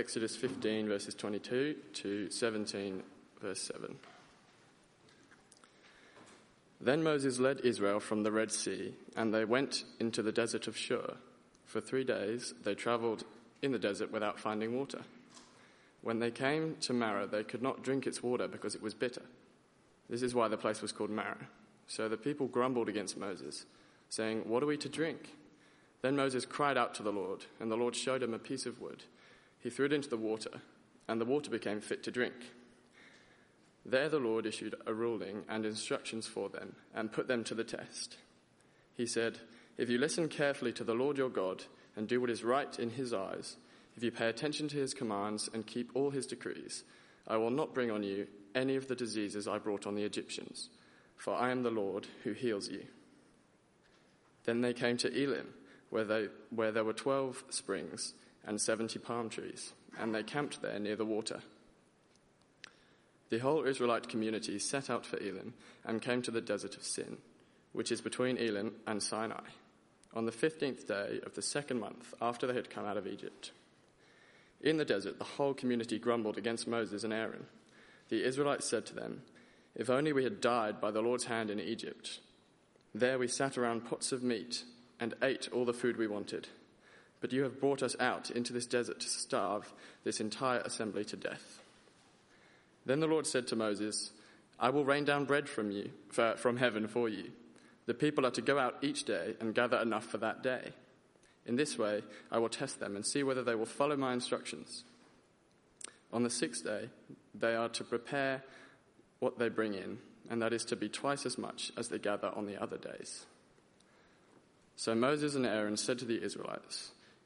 Exodus 15, verses 22 to 17, verse 7. Then Moses led Israel from the Red Sea, and they went into the desert of Shur. For three days they traveled in the desert without finding water. When they came to Marah, they could not drink its water because it was bitter. This is why the place was called Marah. So the people grumbled against Moses, saying, What are we to drink? Then Moses cried out to the Lord, and the Lord showed him a piece of wood. He threw it into the water, and the water became fit to drink. There the Lord issued a ruling and instructions for them, and put them to the test. He said, If you listen carefully to the Lord your God, and do what is right in his eyes, if you pay attention to his commands and keep all his decrees, I will not bring on you any of the diseases I brought on the Egyptians, for I am the Lord who heals you. Then they came to Elim, where, they, where there were twelve springs and seventy palm trees, and they camped there near the water. The whole Israelite community set out for Elim and came to the desert of Sin, which is between Elim and Sinai, on the fifteenth day of the second month after they had come out of Egypt. In the desert, the whole community grumbled against Moses and Aaron. The Israelites said to them, If only we had died by the Lord's hand in Egypt. There we sat around pots of meat and ate all the food we wanted. But you have brought us out into this desert to starve this entire assembly to death. Then the Lord said to Moses, I will rain down bread from you, from heaven for you. The people are to go out each day and gather enough for that day. In this way, I will test them and see whether they will follow my instructions. On the sixth day, they are to prepare what they bring in, and that is to be twice as much as they gather on the other days. So Moses and Aaron said to the Israelites,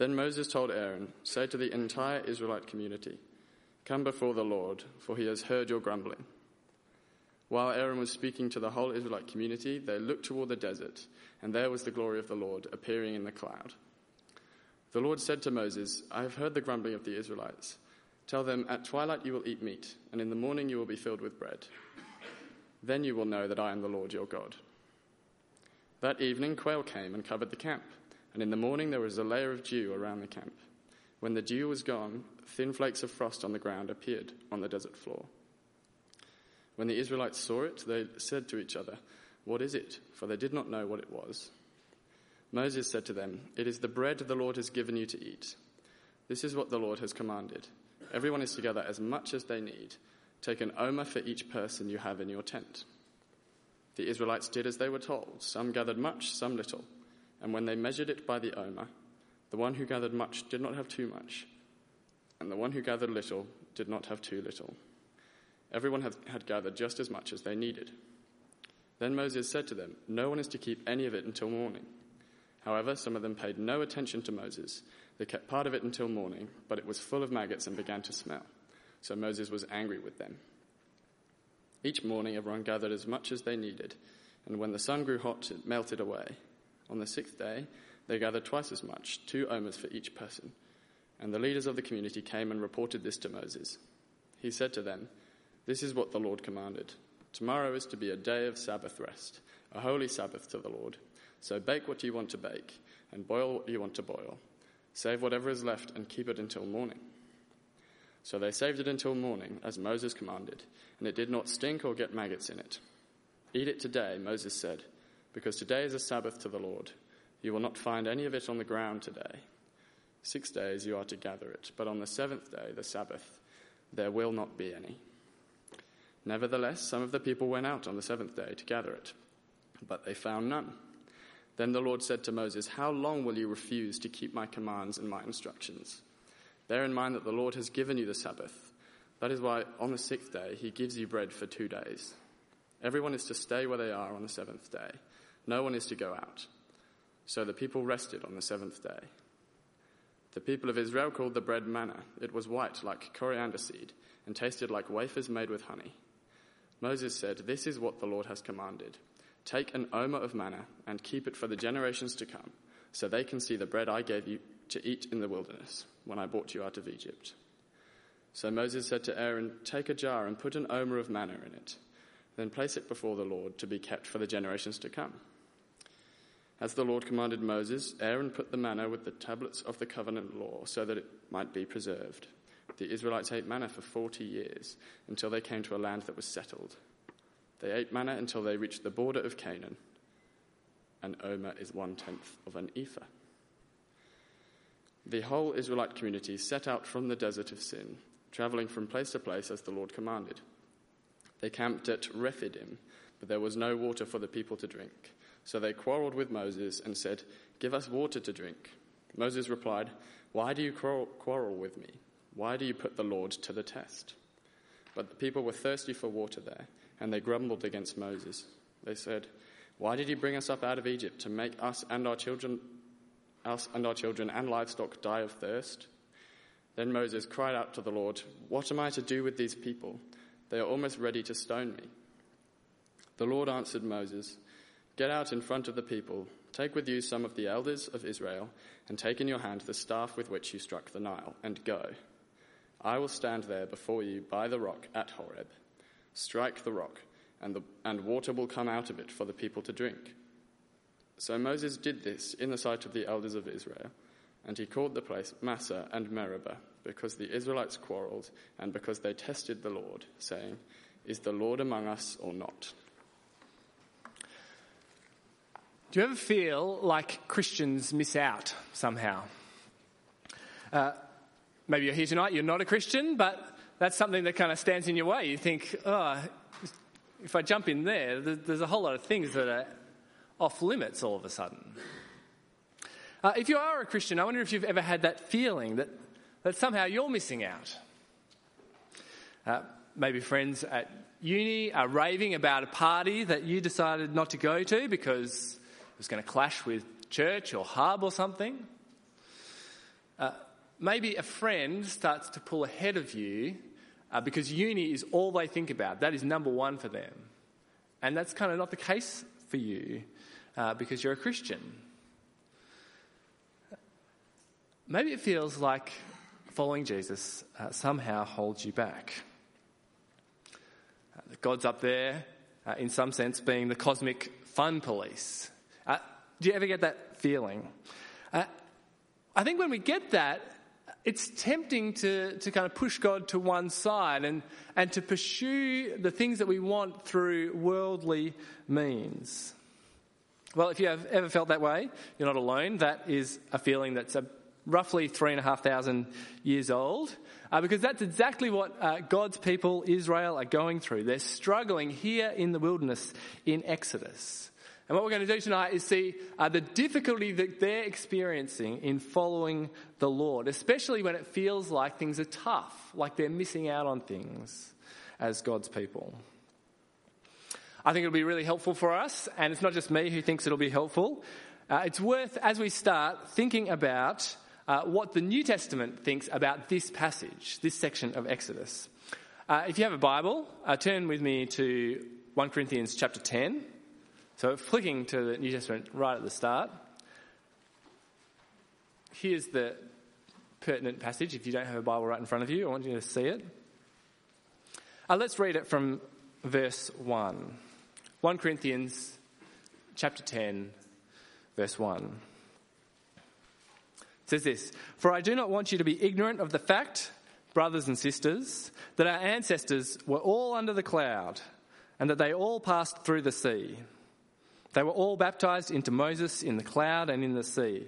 Then Moses told Aaron, Say to the entire Israelite community, Come before the Lord, for he has heard your grumbling. While Aaron was speaking to the whole Israelite community, they looked toward the desert, and there was the glory of the Lord appearing in the cloud. The Lord said to Moses, I have heard the grumbling of the Israelites. Tell them, At twilight you will eat meat, and in the morning you will be filled with bread. Then you will know that I am the Lord your God. That evening, quail came and covered the camp and in the morning there was a layer of dew around the camp. When the dew was gone, thin flakes of frost on the ground appeared on the desert floor. When the Israelites saw it, they said to each other, What is it? For they did not know what it was. Moses said to them, It is the bread the Lord has given you to eat. This is what the Lord has commanded. Everyone is together as much as they need. Take an omer for each person you have in your tent. The Israelites did as they were told. Some gathered much, some little. And when they measured it by the omer, the one who gathered much did not have too much, and the one who gathered little did not have too little. Everyone had, gathered just as much as they needed. Then Moses said to them, No one is to keep any of it until morning. However, some of them paid no attention to Moses. They kept part of it until morning, but it was full of maggots and began to smell. So Moses was angry with them. Each morning, everyone gathered as much as they needed, and when the sun grew hot, it melted away. On the sixth day, they gathered twice as much, two omers for each person. And the leaders of the community came and reported this to Moses. He said to them, This is what the Lord commanded. Tomorrow is to be a day of Sabbath rest, a holy Sabbath to the Lord. So bake what you want to bake, and boil what you want to boil. Save whatever is left and keep it until morning. So they saved it until morning, as Moses commanded, and it did not stink or get maggots in it. Eat it today, Moses said because today is a Sabbath to the Lord. You will not find any of it on the ground today. Six days you are to gather it, but on the seventh day, the Sabbath, there will not be any. Nevertheless, some of the people went out on the seventh day to gather it, but they found none. Then the Lord said to Moses, How long will you refuse to keep my commands and my instructions? Bear in mind that the Lord has given you the Sabbath. That is why on the sixth day he gives you bread for two days. Everyone is to stay where they are on the seventh day. No one is to go out. So the people rested on the seventh day. The people of Israel called the bread manna. It was white like coriander seed and tasted like wafers made with honey. Moses said, This is what the Lord has commanded. Take an omer of manna and keep it for the generations to come, so they can see the bread I gave you to eat in the wilderness when I brought you out of Egypt. So Moses said to Aaron, Take a jar and put an omer of manna in it. Then place it before the Lord to be kept for the generations to come. As the Lord commanded Moses, Aaron put the manna with the tablets of the covenant law so that it might be preserved. The Israelites ate manna for 40 years until they came to a land that was settled. They ate manna until they reached the border of Canaan. An omer is one tenth of an ephah. The whole Israelite community set out from the desert of Sin, traveling from place to place as the Lord commanded. They camped at Rephidim, but there was no water for the people to drink. So they quarreled with Moses and said, Give us water to drink. Moses replied, Why do you quarrel with me? Why do you put the Lord to the test? But the people were thirsty for water there, and they grumbled against Moses. They said, Why did you bring us up out of Egypt to make us and our children us and our children and livestock die of thirst? Then Moses cried out to the Lord, What am I to do with these people? They are almost ready to stone me. The Lord answered Moses, Get out in front of the people, take with you some of the elders of Israel, and take in your hand the staff with which you struck the Nile, and go. I will stand there before you by the rock at Horeb. Strike the rock, and, the, and water will come out of it for the people to drink. So Moses did this in the sight of the elders of Israel, and he called the place Massah and Meribah, because the Israelites quarreled, and because they tested the Lord, saying, Is the Lord among us or not? Do you ever feel like Christians miss out somehow? Uh, maybe you're here tonight, you're not a Christian, but that's something that kind of stands in your way. You think, oh, if I jump in there, there's a whole lot of things that are off limits all of a sudden. Uh, if you are a Christian, I wonder if you've ever had that feeling that, that somehow you're missing out. Uh, maybe friends at uni are raving about a party that you decided not to go to because was going to clash with church or hub or something. Uh, maybe a friend starts to pull ahead of you uh, because uni is all they think about. That is number one for them. And that's kind of not the case for you uh, because you're a Christian. Maybe it feels like following Jesus uh, somehow holds you back. Uh, God's up there, uh, in some sense, being the cosmic fun police. Uh, do you ever get that feeling? Uh, I think when we get that, it's tempting to, to kind of push God to one side and, and to pursue the things that we want through worldly means. Well, if you have ever felt that way, you're not alone. That is a feeling that's a, roughly three and a half thousand years old, uh, because that's exactly what uh, God's people, Israel, are going through. They're struggling here in the wilderness in Exodus. And what we're going to do tonight is see uh, the difficulty that they're experiencing in following the Lord, especially when it feels like things are tough, like they're missing out on things as God's people. I think it'll be really helpful for us, and it's not just me who thinks it'll be helpful. Uh, it's worth, as we start, thinking about uh, what the New Testament thinks about this passage, this section of Exodus. Uh, if you have a Bible, uh, turn with me to 1 Corinthians chapter 10. So, flicking to the New Testament right at the start. Here's the pertinent passage. If you don't have a Bible right in front of you, I want you to see it. Uh, let's read it from verse 1. 1 Corinthians chapter 10, verse 1. It says this For I do not want you to be ignorant of the fact, brothers and sisters, that our ancestors were all under the cloud, and that they all passed through the sea. They were all baptized into Moses in the cloud and in the sea.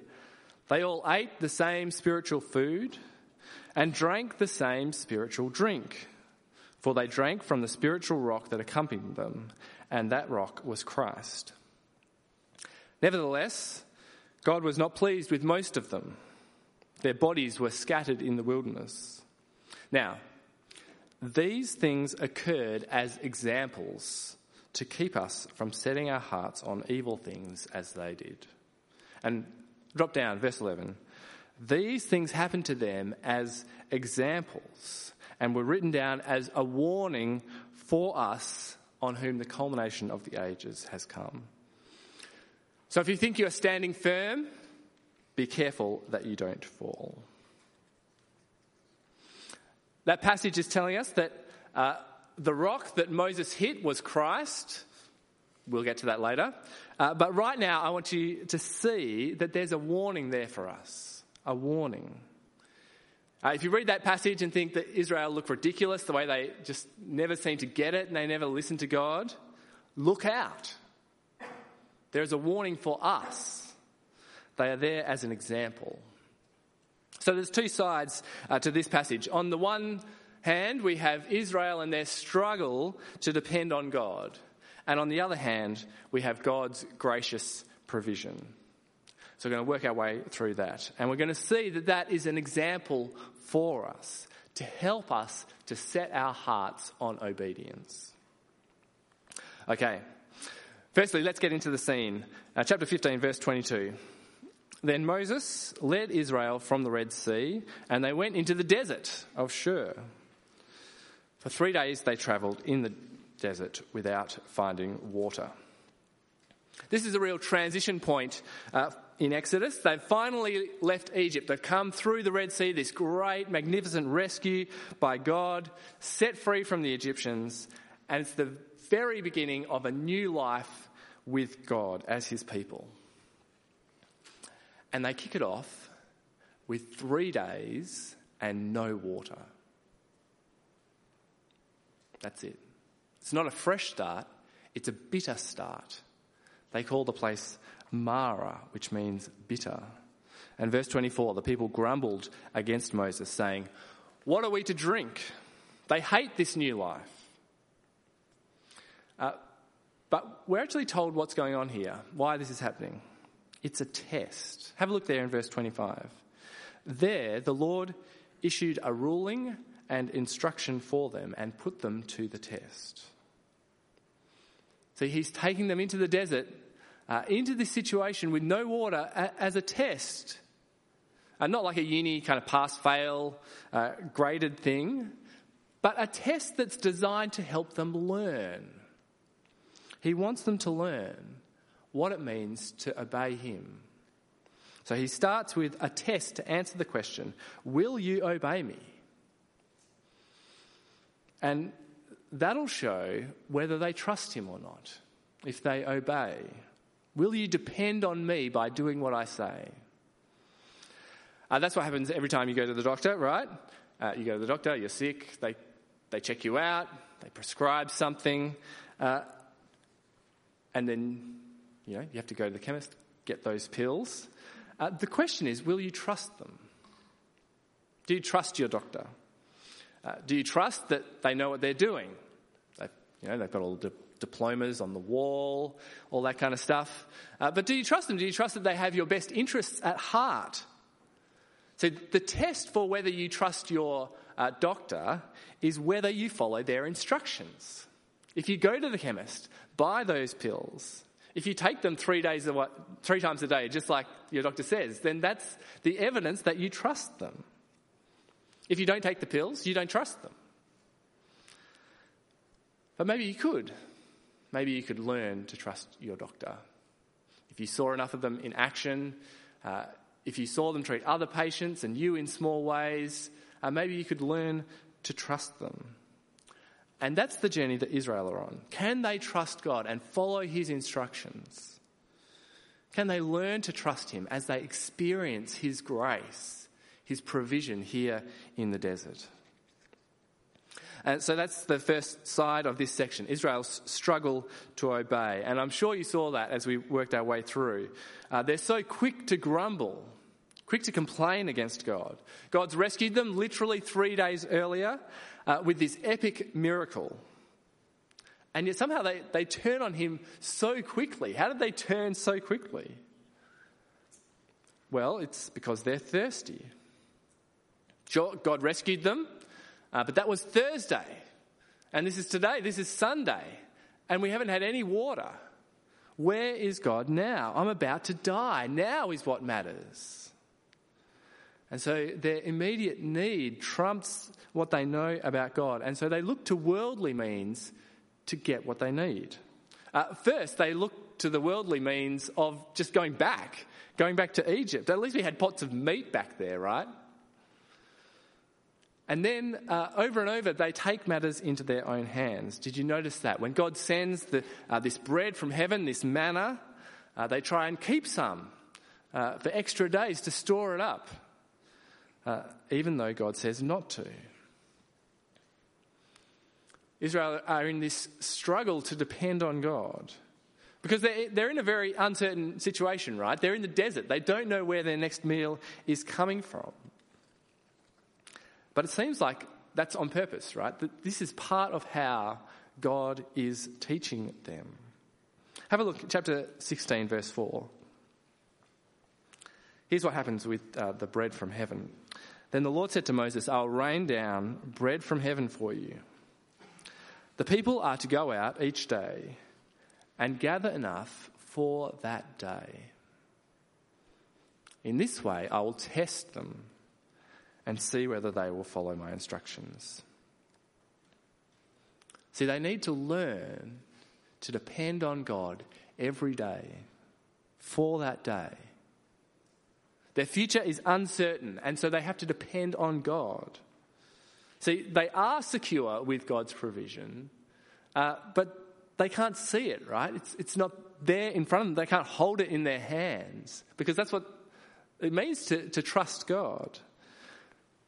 They all ate the same spiritual food and drank the same spiritual drink, for they drank from the spiritual rock that accompanied them and that rock was Christ. Nevertheless, God was not pleased with most of them. Their bodies were scattered in the wilderness. Now, these things occurred as examples to keep us from setting our hearts on evil things as they did. And drop down, verse 11. These things happened to them as examples and were written down as a warning for us on whom the culmination of the ages has come. So if you think you're standing firm, be careful that you don't fall. That passage is telling us that uh, the rock that Moses hit was Christ. We'll get to that later. Uh, but right now, I want you to see that there's a warning there for us. A warning. Uh, if you read that passage and think that Israel look ridiculous, the way they just never seem to get it and they never listen to God, look out. There's a warning for us. They are there as an example. So there's two sides uh, to this passage. On the one hand, we have Israel and their struggle to depend on God. And on the other hand, we have God's gracious provision. So we're going to work our way through that. And we're going to see that that is an example for us to help us to set our hearts on obedience. Okay. Firstly, let's get into the scene. Uh, chapter 15, verse 22. Then Moses led Israel from the Red Sea, and they went into the desert of Shur. For three days they travelled in the desert without finding water. This is a real transition point uh, in Exodus. They've finally left Egypt. They've come through the Red Sea, this great, magnificent rescue by God, set free from the Egyptians, and it's the very beginning of a new life with God as his people. And they kick it off with three days and no water. That's it. It's not a fresh start, it's a bitter start. They call the place Marah, which means bitter. And verse 24 the people grumbled against Moses, saying, What are we to drink? They hate this new life. Uh, but we're actually told what's going on here, why this is happening. It's a test. Have a look there in verse 25. There, the Lord issued a ruling and instruction for them and put them to the test. So he's taking them into the desert, uh, into this situation with no water a- as a test. Uh, not like a uni kind of pass fail uh, graded thing, but a test that's designed to help them learn. He wants them to learn what it means to obey him. So he starts with a test to answer the question Will you obey me? And that'll show whether they trust him or not, if they obey. Will you depend on me by doing what I say? Uh, that's what happens every time you go to the doctor, right? Uh, you go to the doctor, you're sick, they, they check you out, they prescribe something, uh, and then you know, you have to go to the chemist, get those pills. Uh, the question is, will you trust them? Do you trust your doctor? Uh, do you trust that they know what they're doing? They've, you know, they've got all the diplomas on the wall, all that kind of stuff. Uh, but do you trust them? Do you trust that they have your best interests at heart? So the test for whether you trust your uh, doctor is whether you follow their instructions. If you go to the chemist, buy those pills, if you take them three days, three times a day, just like your doctor says, then that's the evidence that you trust them. If you don't take the pills, you don't trust them. But maybe you could. Maybe you could learn to trust your doctor. If you saw enough of them in action, uh, if you saw them treat other patients and you in small ways, uh, maybe you could learn to trust them. And that's the journey that Israel are on. Can they trust God and follow his instructions? Can they learn to trust him as they experience his grace, his provision here in the desert? And so that's the first side of this section Israel's struggle to obey. And I'm sure you saw that as we worked our way through. Uh, they're so quick to grumble, quick to complain against God. God's rescued them literally three days earlier uh, with this epic miracle. And yet somehow they, they turn on him so quickly. How did they turn so quickly? Well, it's because they're thirsty. God rescued them, uh, but that was Thursday. And this is today, this is Sunday, and we haven't had any water. Where is God now? I'm about to die. Now is what matters. And so their immediate need trumps what they know about God. And so they look to worldly means to get what they need. Uh, first, they look to the worldly means of just going back, going back to Egypt. At least we had pots of meat back there, right? And then uh, over and over, they take matters into their own hands. Did you notice that? When God sends the, uh, this bread from heaven, this manna, uh, they try and keep some uh, for extra days to store it up uh, even though God says not to. Israel are in this struggle to depend on God because they're, they're in a very uncertain situation, right? They're in the desert. They don't know where their next meal is coming from. But it seems like that's on purpose, right? That this is part of how God is teaching them. Have a look at chapter 16, verse 4. Here's what happens with uh, the bread from heaven. Then the Lord said to Moses, I'll rain down bread from heaven for you. The people are to go out each day and gather enough for that day. In this way, I will test them and see whether they will follow my instructions. See, they need to learn to depend on God every day for that day. Their future is uncertain, and so they have to depend on God. See, they are secure with God's provision, uh, but they can't see it, right? It's, it's not there in front of them. They can't hold it in their hands because that's what it means to, to trust God.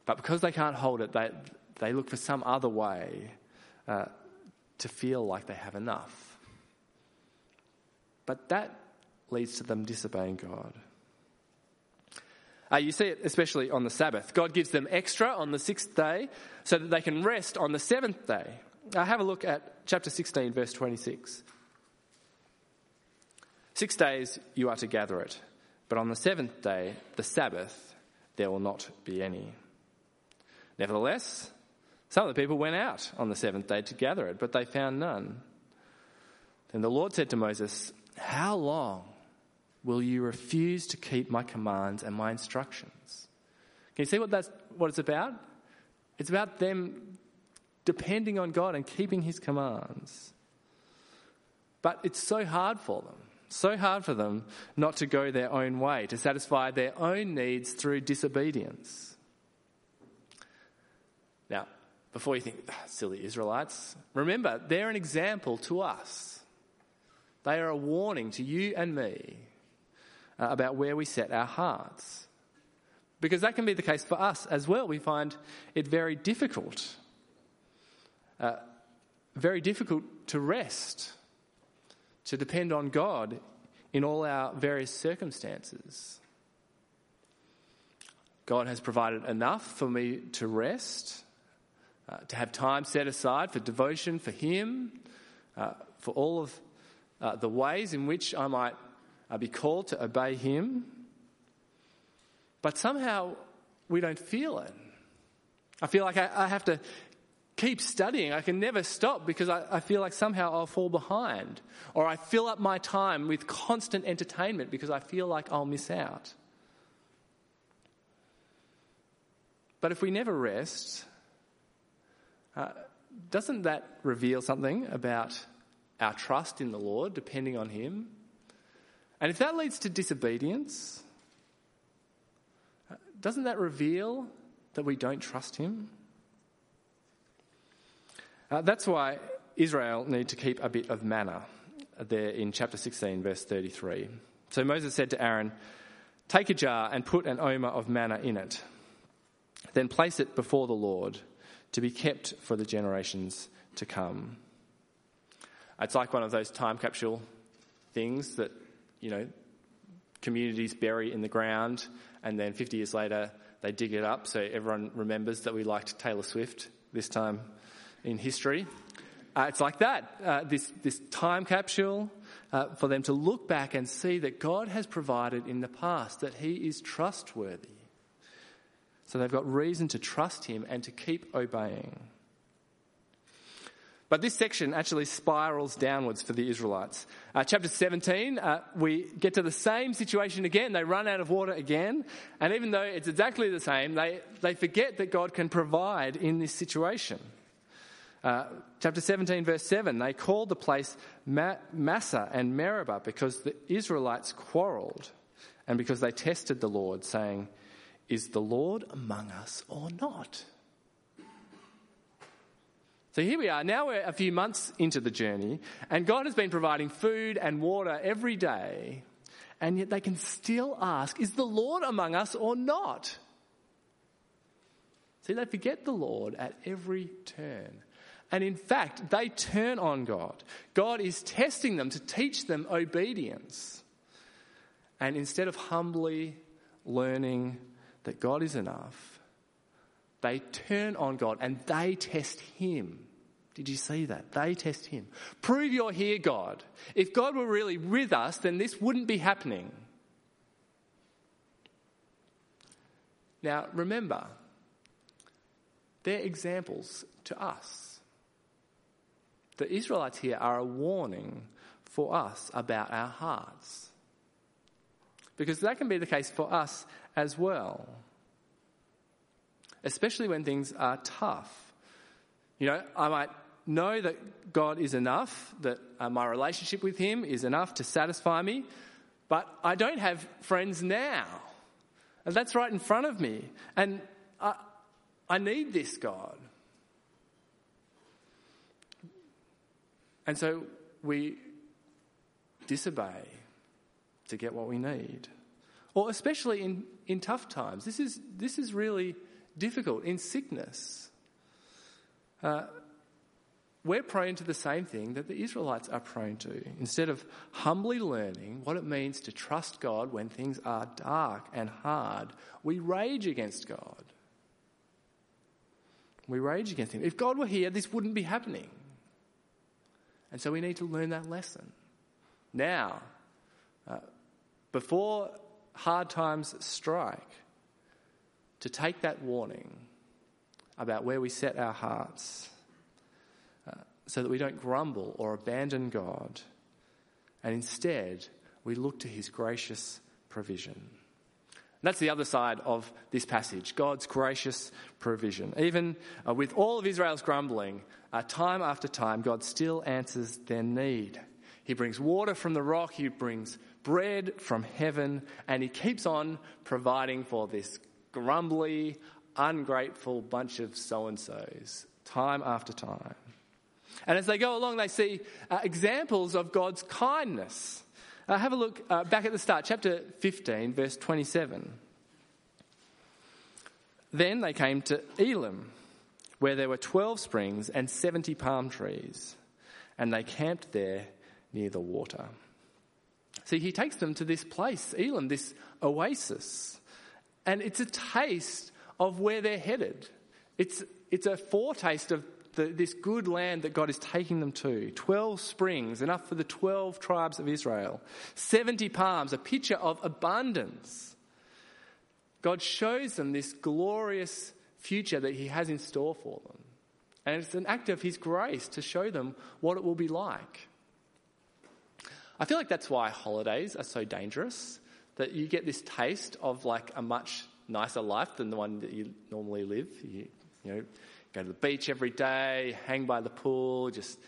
But because they can't hold it, they, they look for some other way uh, to feel like they have enough. But that leads to them disobeying God. Uh, you see it especially on the Sabbath. God gives them extra on the sixth day so that they can rest on the seventh day. Uh, have a look at chapter 16, verse 26. Six days you are to gather it, but on the seventh day, the Sabbath, there will not be any. Nevertheless, some of the people went out on the seventh day to gather it, but they found none. Then the Lord said to Moses, How long will you refuse to keep my commands and my instructions? Can you see what that's what it's about? It's about them depending on God and keeping his commands. But it's so hard for them. So hard for them not to go their own way, to satisfy their own needs through disobedience. Now, before you think, ah, silly Israelites, remember, they're an example to us. They are a warning to you and me uh, about where we set our hearts. Because that can be the case for us as well. We find it very difficult, uh, very difficult to rest, to depend on God in all our various circumstances. God has provided enough for me to rest, uh, to have time set aside for devotion for Him, uh, for all of uh, the ways in which I might uh, be called to obey Him, but somehow we don't feel it. I feel like I, I have to keep studying. I can never stop because I, I, feel like somehow I'll fall behind. Or I fill up my time with constant entertainment because I feel like I'll miss out. But if we never rest, uh, doesn't that reveal something about our trust in the Lord, depending on Him? And if that leads to disobedience, doesn't that reveal that we don't trust him? Uh, that's why Israel need to keep a bit of manna there in chapter 16, verse 33. So Moses said to Aaron, Take a jar and put an omer of manna in it. Then place it before the Lord to be kept for the generations to come. It's like one of those time capsule things that you know, communities bury in the ground, and then 50 years later they dig it up so everyone remembers that we liked Taylor Swift this time in history. Uh, it's like that, uh, this, this time capsule uh, for them to look back and see that God has provided in the past, that He is trustworthy. So they've got reason to trust Him and to keep obeying. But this section actually spirals downwards for the Israelites. Uh, chapter 17, uh, we get to the same situation again. They run out of water again. And even though it's exactly the same, they, they forget that God can provide in this situation. Uh, chapter 17, verse 7, they called the place Ma- Massah and Meribah because the Israelites quarreled and because they tested the Lord, saying, Is the Lord among us or not? So here we are. Now we're a few months into the journey, and God has been providing food and water every day, and yet they can still ask, Is the Lord among us or not? See, they forget the Lord at every turn. And in fact, they turn on God. God is testing them to teach them obedience. And instead of humbly learning that God is enough, they turn on God and they test Him. Did you see that? They test Him. Prove you're here, God. If God were really with us, then this wouldn't be happening. Now, remember, they're examples to us. The Israelites here are a warning for us about our hearts. Because that can be the case for us as well. Especially when things are tough. You know, I might know that God is enough, that uh, my relationship with Him is enough to satisfy me, but I don't have friends now. And that's right in front of me. And I, I need this God. And so we disobey to get what we need. Or especially in, in tough times. This is, this is really difficult. In sickness, uh, we're prone to the same thing that the Israelites are prone to. Instead of humbly learning what it means to trust God when things are dark and hard, we rage against God. We rage against Him. If God were here, this wouldn't be happening. And so we need to learn that lesson. Now, uh, before hard times strike, to take that warning about where we set our hearts uh, so that we don't grumble or abandon God, and instead we look to his gracious provision. That's the other side of this passage God's gracious provision. Even uh, with all of Israel's grumbling, uh, time after time, God still answers their need. He brings water from the rock, He brings bread from heaven, and He keeps on providing for this grumbly, ungrateful bunch of so and so's, time after time. And as they go along, they see uh, examples of God's kindness. Uh, have a look uh, back at the start, chapter 15, verse 27. Then they came to Elim, where there were 12 springs and 70 palm trees, and they camped there near the water. See, he takes them to this place, Elim, this oasis, and it's a taste of where they're headed. It's, it's a foretaste of the, this good land that God is taking them to. 12 springs, enough for the 12 tribes of Israel. 70 palms, a picture of abundance. God shows them this glorious future that He has in store for them. And it's an act of His grace to show them what it will be like. I feel like that's why holidays are so dangerous, that you get this taste of like a much nicer life than the one that you normally live. You, you know, go to the beach every day, hang by the pool, just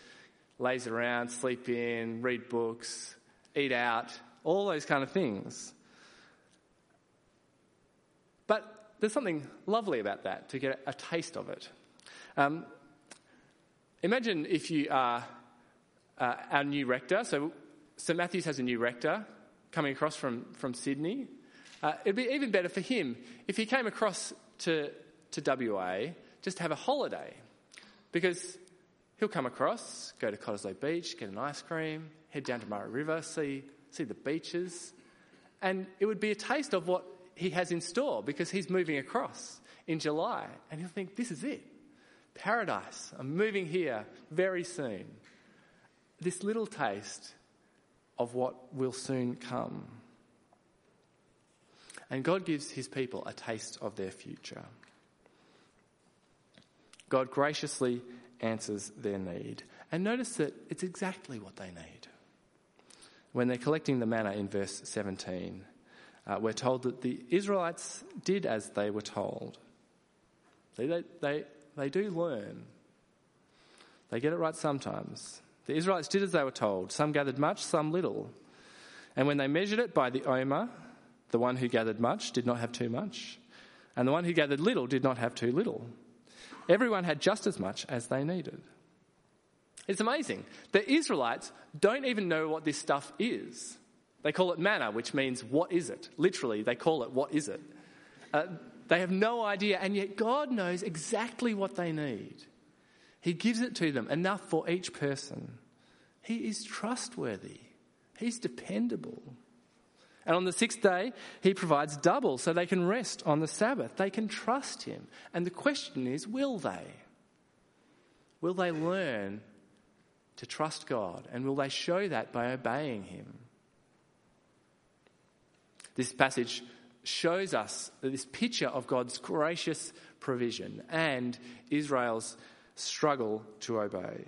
laze around, sleep in, read books, eat out, all those kind of things. But there's something lovely about that, to get a taste of it. Um, imagine if you are uh, our new rector. So St Matthews has a new rector coming across from, from Sydney. Uh, it'd be even better for him if he came across to, to WA just to have a holiday because he'll come across, go to Cottesloe Beach, get an ice cream, head down to Murray River, see, see the beaches, and it would be a taste of what he has in store because he's moving across in July and he'll think, this is it. Paradise. I'm moving here very soon. This little taste of what will soon come. And God gives his people a taste of their future. God graciously answers their need. And notice that it's exactly what they need. When they're collecting the manna in verse 17, uh, we're told that the Israelites did as they were told. They, they, they, they do learn, they get it right sometimes. The Israelites did as they were told. Some gathered much, some little. And when they measured it by the omer, the one who gathered much did not have too much, and the one who gathered little did not have too little. Everyone had just as much as they needed. It's amazing. The Israelites don't even know what this stuff is. They call it manna, which means what is it? Literally, they call it what is it. Uh, they have no idea, and yet God knows exactly what they need. He gives it to them, enough for each person. He is trustworthy, He's dependable. And on the sixth day, He provides double so they can rest on the Sabbath. They can trust Him. And the question is will they? Will they learn to trust God? And will they show that by obeying Him? This passage shows us this picture of God's gracious provision and Israel's struggle to obey.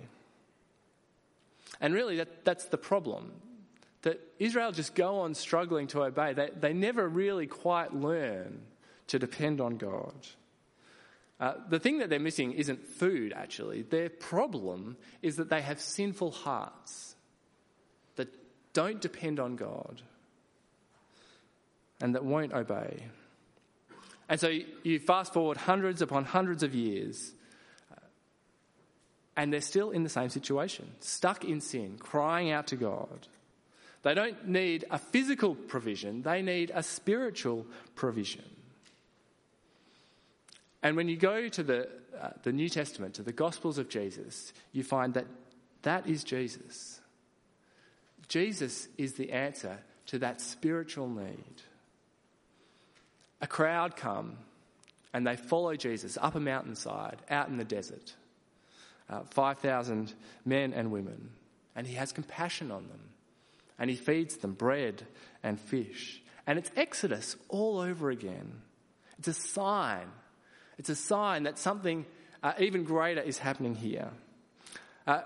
And really, that, that's the problem. That Israel just go on struggling to obey. They, they never really quite learn to depend on God. Uh, the thing that they're missing isn't food, actually. Their problem is that they have sinful hearts that don't depend on God and that won't obey. And so you fast forward hundreds upon hundreds of years, and they're still in the same situation, stuck in sin, crying out to God. They don't need a physical provision, they need a spiritual provision. And when you go to the, uh, the New Testament, to the Gospels of Jesus, you find that that is Jesus. Jesus is the answer to that spiritual need. A crowd come and they follow Jesus up a mountainside, out in the desert uh, 5,000 men and women, and he has compassion on them. And he feeds them bread and fish. And it's Exodus all over again. It's a sign. It's a sign that something uh, even greater is happening here. Uh,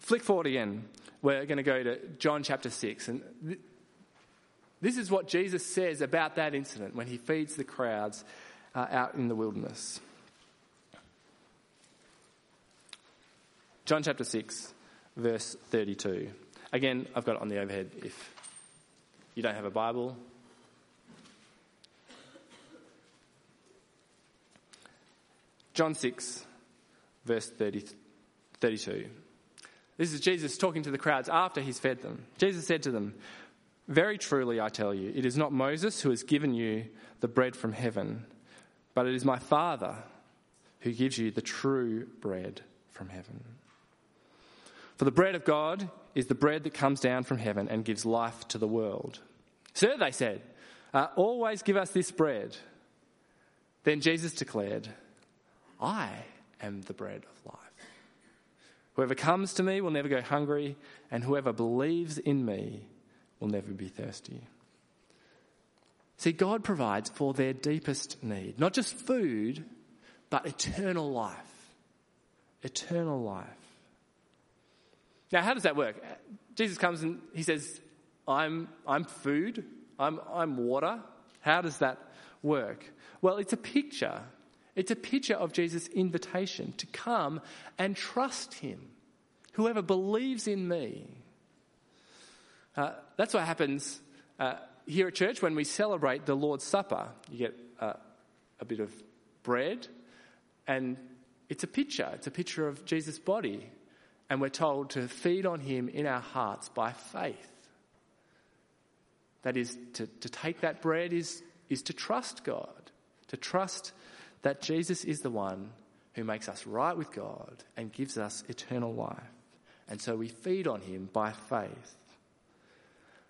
flick forward again. We're going to go to John chapter 6. And th- this is what Jesus says about that incident when he feeds the crowds uh, out in the wilderness. John chapter 6, verse 32. Again, I've got it on the overhead if you don't have a Bible. John 6, verse 30, 32. This is Jesus talking to the crowds after he's fed them. Jesus said to them, Very truly I tell you, it is not Moses who has given you the bread from heaven, but it is my Father who gives you the true bread from heaven. For the bread of God is the bread that comes down from heaven and gives life to the world. Sir, they said, uh, always give us this bread. Then Jesus declared, I am the bread of life. Whoever comes to me will never go hungry, and whoever believes in me will never be thirsty. See, God provides for their deepest need, not just food, but eternal life. Eternal life. Now, how does that work? Jesus comes and he says, I'm, I'm food, I'm, I'm water. How does that work? Well, it's a picture. It's a picture of Jesus' invitation to come and trust him. Whoever believes in me. Uh, that's what happens uh, here at church when we celebrate the Lord's Supper. You get uh, a bit of bread, and it's a picture. It's a picture of Jesus' body and we're told to feed on him in our hearts by faith. That is, to, to take that bread is, is to trust God, to trust that Jesus is the one who makes us right with God and gives us eternal life. And so we feed on him by faith.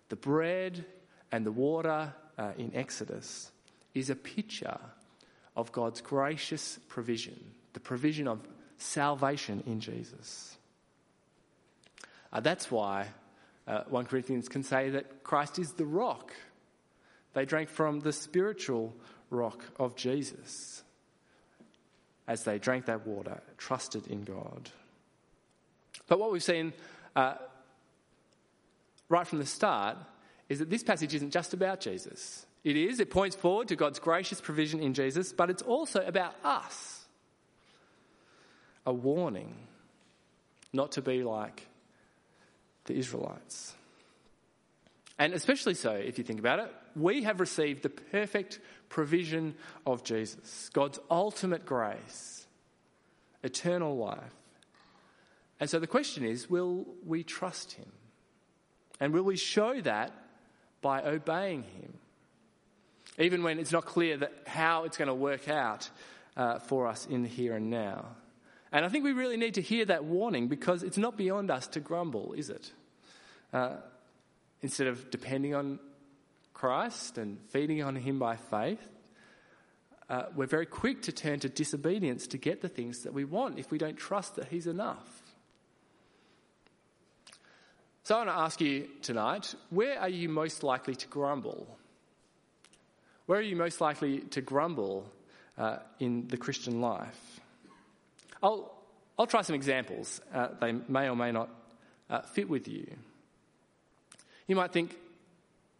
The bread and the water uh, in Exodus is a picture of God's gracious provision, the provision of salvation in Jesus. Uh, that's why uh, 1 Corinthians can say that Christ is the rock. They drank from the spiritual rock of Jesus as they drank that water, trusted in God. But what we've seen uh, right from the start is that this passage isn't just about Jesus. It is, it points forward to God's gracious provision in Jesus, but it's also about us. A warning not to be like the Israelites. And especially so, if you think about it, we have received the perfect provision of Jesus, God's ultimate grace, eternal life. And so the question is will we trust Him? And will we show that by obeying Him? Even when it's not clear that how it's going to work out uh, for us in the here and now. And I think we really need to hear that warning because it's not beyond us to grumble, is it? Uh, instead of depending on Christ and feeding on Him by faith, uh, we're very quick to turn to disobedience to get the things that we want if we don't trust that He's enough. So I want to ask you tonight where are you most likely to grumble? Where are you most likely to grumble uh, in the Christian life? I'll, I'll try some examples. Uh, they may or may not uh, fit with you. You might think,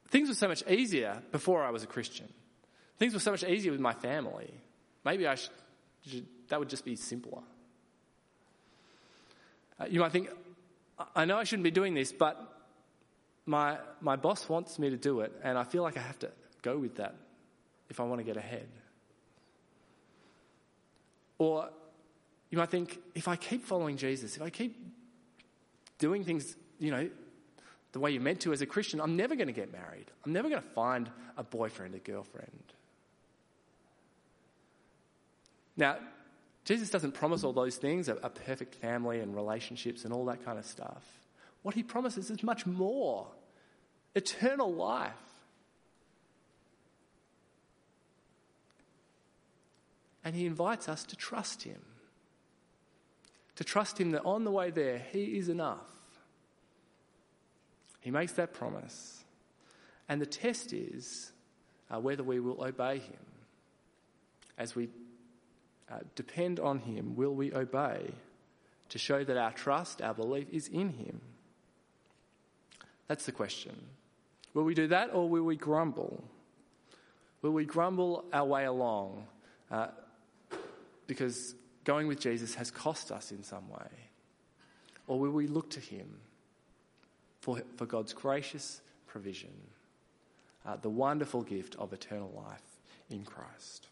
things were so much easier before I was a Christian. Things were so much easier with my family. Maybe I should, that would just be simpler. Uh, you might think, I know I shouldn't be doing this, but my, my boss wants me to do it, and I feel like I have to go with that if I want to get ahead. Or you might think, if I keep following Jesus, if I keep doing things, you know, the way you're meant to as a Christian, I'm never going to get married. I'm never going to find a boyfriend, a girlfriend. Now, Jesus doesn't promise all those things a, a, perfect family and relationships and all that kind of stuff. What he promises is much more eternal life. And he invites us to trust him. To trust him that on the way there, he is enough. He makes that promise. And the test is uh, whether we will obey him. As we uh, depend on him, will we obey to show that our trust, our belief is in him? That's the question. Will we do that or will we grumble? Will we grumble our way along uh, because going with Jesus has cost us in some way? Or will we look to him for, for God's gracious provision, uh, the wonderful gift of eternal life in Christ.